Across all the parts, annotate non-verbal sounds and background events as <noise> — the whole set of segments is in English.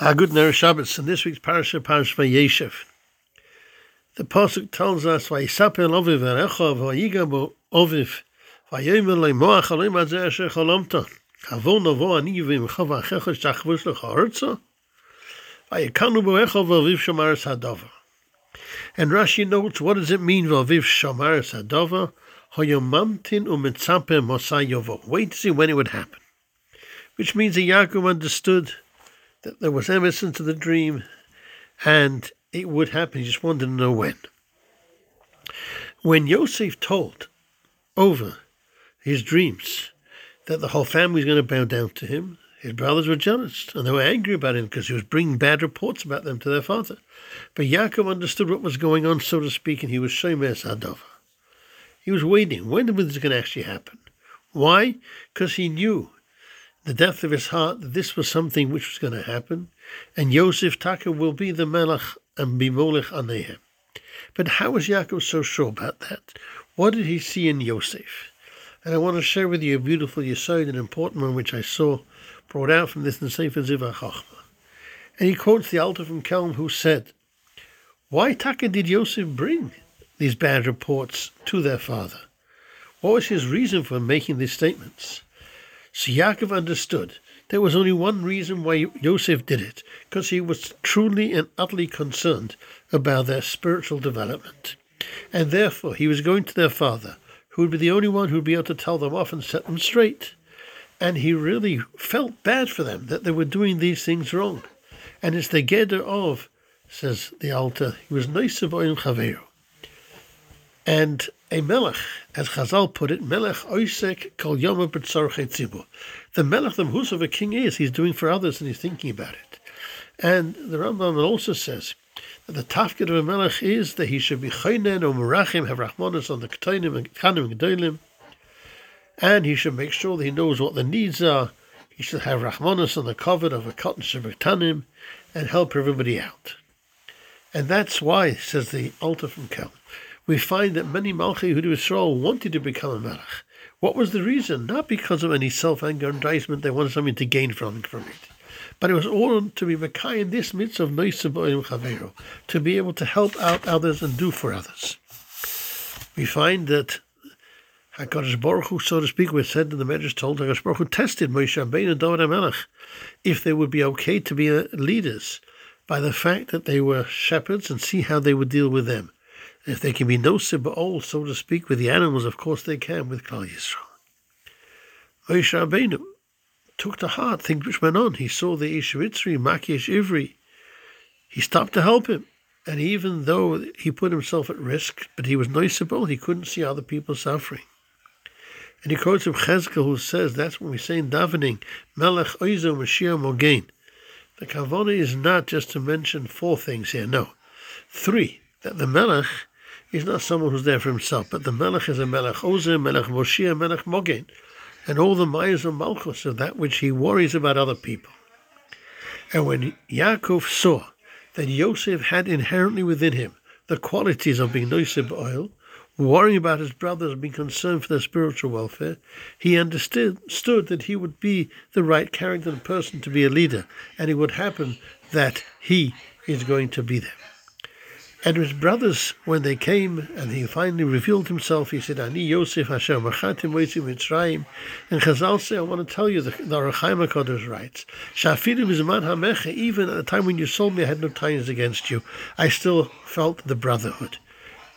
Ah, good Ner Shabbos, in this week's parasha, parasha Vayeshev. The pasuk tells us, "Vayisaper loviv erecha vayigabo oviv vayomer leimoach alim asher novo ani v'imcha v'achecha shachvus lecha vayikanu boecha v'aviv shomaris hadava." And Rashi notes, what does it mean v'aviv shomaris hadava? Hoyomamtin umitzaper mosayovo. Wait to see when it would happen. Which means that Yaakov understood that there was evidence to the dream and it would happen. He just wanted to know when. When Yosef told over his dreams that the whole family was going to bow down to him, his brothers were jealous and they were angry about him because he was bringing bad reports about them to their father. But Yaakov understood what was going on, so to speak, and he was Shomer Sadova. He was waiting. When was this going to actually happen? Why? Because he knew the depth of his heart that this was something which was going to happen, and Yosef Taka will be the Melech and be Molech Anehem. But how was Yaakov so sure about that? What did he see in Yosef? And I want to share with you a beautiful Yesod, an important one which I saw brought out from this in Sefer Ziva Chachma. And he quotes the Alter from Kelm who said, Why Taka did Yosef bring these bad reports to their father? What was his reason for making these statements? So Yaakov understood there was only one reason why Yosef did it, because he was truly and utterly concerned about their spiritual development. And therefore he was going to their father, who would be the only one who would be able to tell them off and set them straight. And he really felt bad for them that they were doing these things wrong. And it's the Geder of, says the Alter, he was nice of Chaveru. And a melech, as Chazal put it, melech oisek kol yoma tzibur. The melech, the whos of a king is, he's doing for others and he's thinking about it. And the Rambam also says that the tafkid of a melech is that he should be chaynen or merachim, have rachmanis on the ketainim and kanim and gedolim, and he should make sure that he knows what the needs are. He should have rachmanis on the covet of a cotton shavatanim and help everybody out. And that's why, says the Alter from Kelm, we find that many Malchi Yehuda Yisrael wanted to become a Melech. What was the reason? Not because of any self-aggrandizement, they wanted something to gain from, from it. But it was all to be Makai in this midst of Noisaboim Chavero, to be able to help out others and do for others. We find that HaKadosh Baruch Hu, so to speak, was said in the Medrash told HaKadosh Baruch Hu tested Moshe Rabbeinu and David HaMelech if they would be okay to be leaders by the fact that they were shepherds and see how they would deal with them. If they can be no old, so to speak, with the animals, of course they can with Klal Yisrael. Moshe Rabbeinu took to heart things which went on. He saw the Ishivitzri, Makish Ivri. He stopped to help him. And even though he put himself at risk, but he was noticeable, he couldn't see other people suffering. And he quotes from Chezkel who says, that's when we say in davening, Melech Oizo Mashiach Mogain. The Kavana is not just to mention four things here, no. Three, that the Melech He's not someone who's there for himself, but the Melech is a Melech Ozer, Melech Moshiach, Melech Mogen, and all the Mayas of Malchus of that which he worries about other people. And when Yaakov saw that Yosef had inherently within him the qualities of being Nosib oil, worrying about his brothers, and being concerned for their spiritual welfare, he understood that he would be the right character and person to be a leader, and it would happen that he is going to be there. And his brothers, when they came and he finally revealed himself, he said, Ani Yosef Hashem, Machatim Moisim Mitzrayim. And Chazal say, I want to tell you, the, the Ohr HaChaim HaKadosh writes, Shafirim Zman HaMecha, even at the time when you sold me, I had no ties against you. I still felt the brotherhood.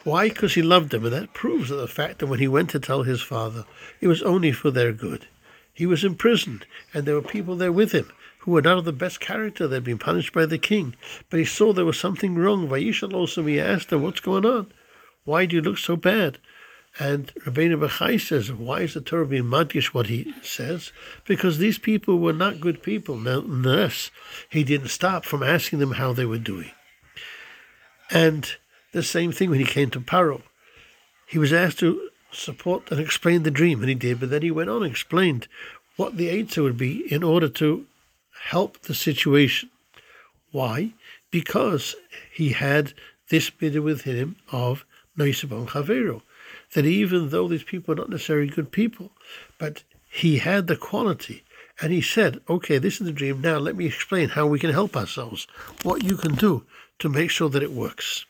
Why? Because he loved them. And that proves the fact that when he went to tell his father, it was only for their good. He was imprisoned, and there were people there with him who were not of the best character. They'd been punished by the king. But he saw there was something wrong. Vayishal also, he asked him, What's going on? Why do you look so bad? And Rabbeinu Bachai says, Why is the Torah being madgish what he says? Because these people were not good people. Nonetheless, he didn't stop from asking them how they were doing. And the same thing when he came to Paro. He was asked to support and explain the dream, and he did, but then he went on and explained what the answer would be in order to help the situation. Why? Because he had this bidder with him of Noisabon Chavero. That even though these people are not necessarily good people, but he had the quality And he said, Okay, this is the dream. Now let me explain how we can help ourselves, what you can do to make sure that it works.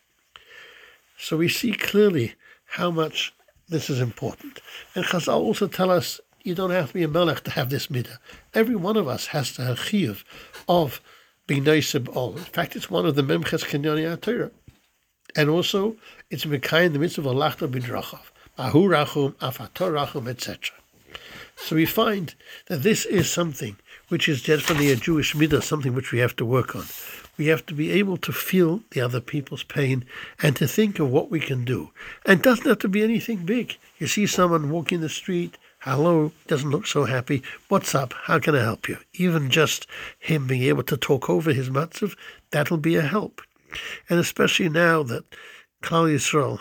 So we see clearly how much this is important. And Chazal also tell us you don't have to be a melech to have this midah. Every one of us has to have chiyuv of being nice all. In fact, it's one of the memches kenyani Torah. And also, it's Mekayim the mitzvah of Lachta Bidrachav, Ahu Rachum, Afator Rachum, etc. So we find that this is something which is definitely a Jewish midah, something which we have to work on. We have to be able to feel the other people's pain and to think of what we can do. And it doesn't have to be anything big. You see someone walking the street, hello, doesn't look so happy. What's up? How can I help you? Even just him being able to talk over his matzav, that'll be a help. And especially now that Klal Yisrael,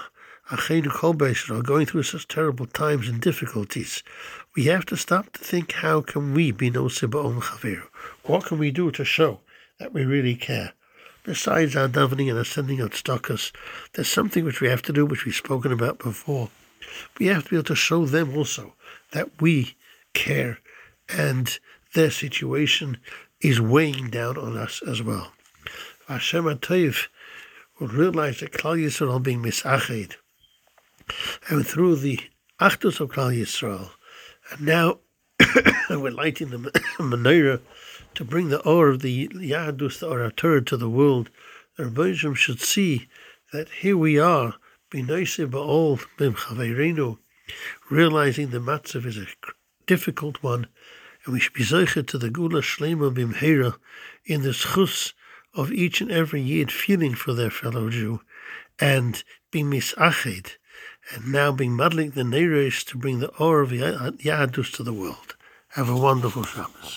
Achenu Kol are going through such terrible times and difficulties, we have to stop to think how can we be no Siba'on Chaviru? What can we do to show that we really care? Besides our davening and ascending of tzedakahs, there's something which we have to do, which we've spoken about before. We have to be able to show them also that we care and their situation is weighing down on us as well. Hashem Atayv will realize that Klal Yisrael being misached, and through the Achdus of Klal Yisrael, and now <coughs> we're lighting the <coughs> menorah to bring the or of the Yahadus, the or Torah to the world. The Rebbeinu should see that here we are, b'noise ba'ol b'm chaveirenu, realizing the matzav is a difficult one, and we should be zeicher to the gula shlema b'mheira in the schus of each and every Yid feeling for their fellow Jew and being misached and now being muddling the Neiros to bring the Or of Yahadus to the world. Have a wonderful Shabbos.